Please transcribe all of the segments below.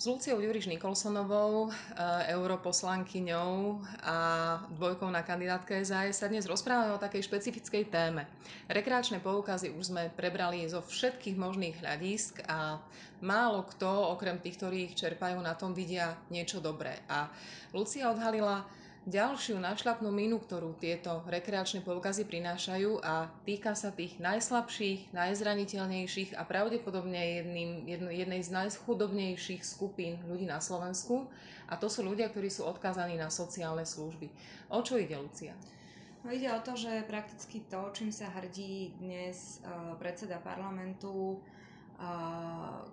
S Luciou Juriš Nikolsonovou, e, europoslankyňou a dvojkou na kandidátke SAS sa dnes rozprávame o takej špecifickej téme. Rekreačné poukazy už sme prebrali zo všetkých možných hľadisk a málo kto, okrem tých, ktorí ich čerpajú, na tom vidia niečo dobré. A Lucia odhalila ďalšiu našľapnú minu, ktorú tieto rekreačné poukazy prinášajú a týka sa tých najslabších, najzraniteľnejších a pravdepodobne jedným, jedno, jednej z najchudobnejších skupín ľudí na Slovensku a to sú ľudia, ktorí sú odkázaní na sociálne služby. O čo ide, Lucia? No ide o to, že prakticky to, čím sa hrdí dnes uh, predseda parlamentu,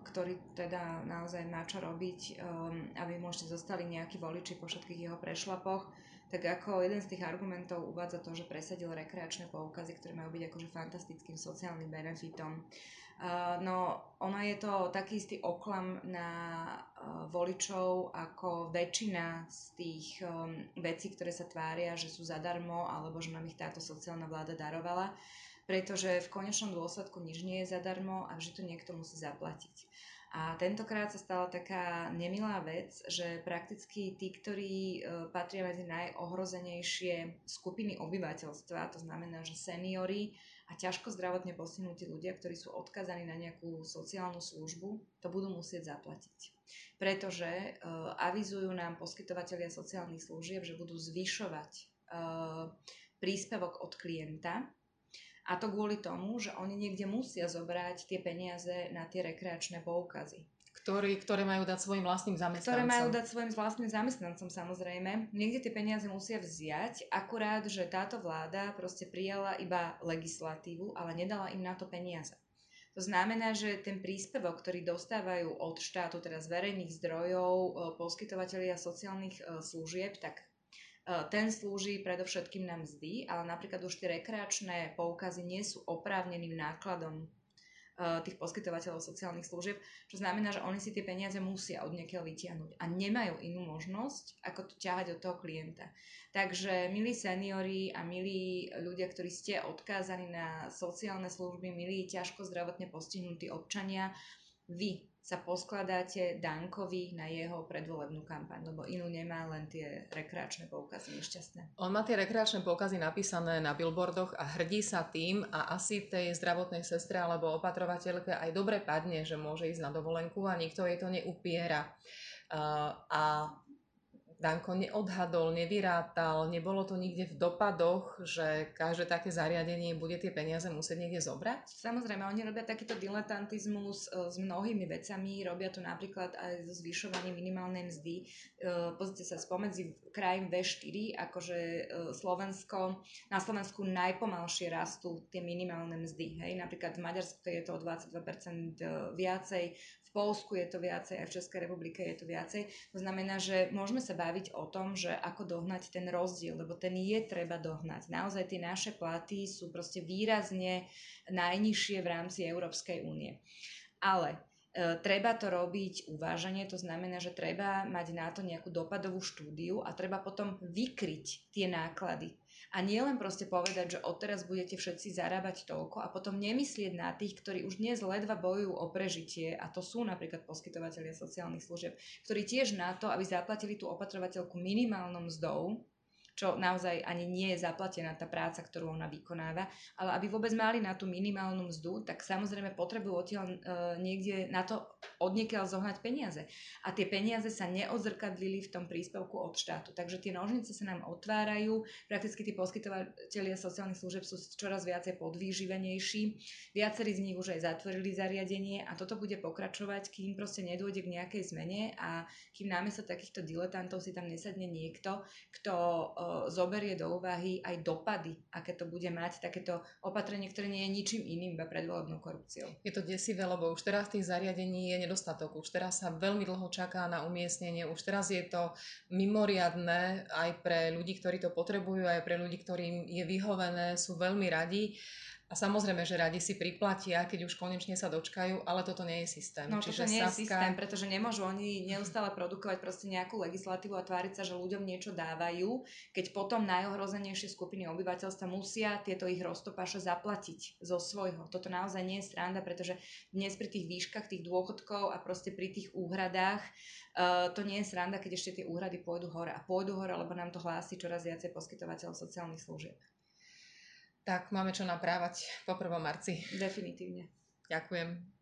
ktorý teda naozaj má čo robiť, um, aby možno zostali nejakí voliči po všetkých jeho prešlapoch, tak ako jeden z tých argumentov uvádza to, že presadil rekreačné poukazy, ktoré majú byť akože fantastickým sociálnym benefitom. No, ono je to taký istý oklam na voličov ako väčšina z tých um, vecí, ktoré sa tvária, že sú zadarmo alebo že nám ich táto sociálna vláda darovala pretože v konečnom dôsledku nič nie je zadarmo a vždy to niekto musí zaplatiť. A tentokrát sa stala taká nemilá vec, že prakticky tí, ktorí e, patria medzi najohrozenejšie skupiny obyvateľstva, to znamená, že seniory a ťažko zdravotne postihnutí ľudia, ktorí sú odkazaní na nejakú sociálnu službu, to budú musieť zaplatiť. Pretože uh, avizujú nám poskytovateľia sociálnych služieb, že budú zvyšovať uh, príspevok od klienta a to kvôli tomu, že oni niekde musia zobrať tie peniaze na tie rekreačné poukazy. Ktorý, ktoré majú dať svojim vlastným zamestnancom. Ktoré majú dať svojim vlastným zamestnancom, samozrejme. Niekde tie peniaze musia vziať, akurát, že táto vláda proste prijala iba legislatívu, ale nedala im na to peniaze. To znamená, že ten príspevok, ktorý dostávajú od štátu, teda z verejných zdrojov, e, poskytovateľia sociálnych e, služieb, tak ten slúži predovšetkým na mzdy, ale napríklad už tie rekreačné poukazy nie sú oprávneným nákladom e, tých poskytovateľov sociálnych služieb, čo znamená, že oni si tie peniaze musia od niekiaľ vytiahnuť a nemajú inú možnosť, ako to ťahať od toho klienta. Takže milí seniori a milí ľudia, ktorí ste odkázaní na sociálne služby, milí ťažko zdravotne postihnutí občania, vy sa poskladáte Dankovi na jeho predvolebnú kampaň, lebo inú nemá len tie rekreačné poukazy nešťastné. On má tie rekreačné poukazy napísané na billboardoch a hrdí sa tým a asi tej zdravotnej sestre alebo opatrovateľke aj dobre padne, že môže ísť na dovolenku a nikto jej to neupiera. Uh, a Danko neodhadol, nevyrátal, nebolo to nikde v dopadoch, že každé také zariadenie bude tie peniaze musieť niekde zobrať? Samozrejme, oni robia takýto diletantizmus e, s mnohými vecami, robia to napríklad aj so zvyšovaním minimálnej mzdy. E, pozrite sa, spomedzi krajín V4, akože e, Slovensko, na Slovensku najpomalšie rastú tie minimálne mzdy. Hej? Napríklad v Maďarsku je to o 22% viacej, v Polsku je to viacej, aj v Českej republike je to viacej. To znamená, že môžeme sa baviť o tom, že ako dohnať ten rozdiel, lebo ten je treba dohnať. Naozaj tie naše platy sú proste výrazne najnižšie v rámci Európskej únie. Ale treba to robiť uvážanie, to znamená, že treba mať na to nejakú dopadovú štúdiu a treba potom vykryť tie náklady. A nie len proste povedať, že odteraz budete všetci zarábať toľko a potom nemyslieť na tých, ktorí už dnes ledva bojujú o prežitie, a to sú napríklad poskytovateľia sociálnych služieb, ktorí tiež na to, aby zaplatili tú opatrovateľku minimálnou mzdou, čo naozaj ani nie je zaplatená tá práca, ktorú ona vykonáva, ale aby vôbec mali na tú minimálnu mzdu, tak samozrejme potrebujú odtiaľ e, niekde na to odniekiaľ zohnať peniaze. A tie peniaze sa neodzrkadlili v tom príspevku od štátu. Takže tie nožnice sa nám otvárajú, prakticky tí poskytovateľia sociálnych služieb sú čoraz viacej podvýživenejší, viacerí z nich už aj zatvorili zariadenie a toto bude pokračovať, kým proste nedôjde k nejakej zmene a kým namiesto takýchto diletantov si tam nesadne niekto, kto e, zoberie do úvahy aj dopady, aké to bude mať takéto opatrenie, ktoré nie je ničím iným, iba predvolebnou korupciou. Je to desivé, lebo už teraz tých zariadení je nedostatok. Už teraz sa veľmi dlho čaká na umiestnenie. Už teraz je to mimoriadné aj pre ľudí, ktorí to potrebujú, aj pre ľudí, ktorým je vyhovené, sú veľmi radi A samozrejme, že radi si priplatia, keď už konečne sa dočkajú, ale toto nie je systém. No Čiže toto nie Saska... je systém, pretože nemôžu oni neustále produkovať proste nejakú legislatívu a tváriť sa, že ľuďom niečo dávajú, keď potom najohrozenejšie skupiny obyvateľstva musia tieto ich roztopaše zaplatiť zo svojho. Toto naozaj nie je stranda, pretože dnes pri tých výškach tých dôchodkov a proste pri tých úhradách uh, to nie je sranda, keď ešte tie úhrady pôjdu hore. A pôjdu hore, lebo nám to hlási čoraz viacej poskytovateľov sociálnych služieb. Tak máme čo naprávať po 1. marci. Definitívne. Ďakujem.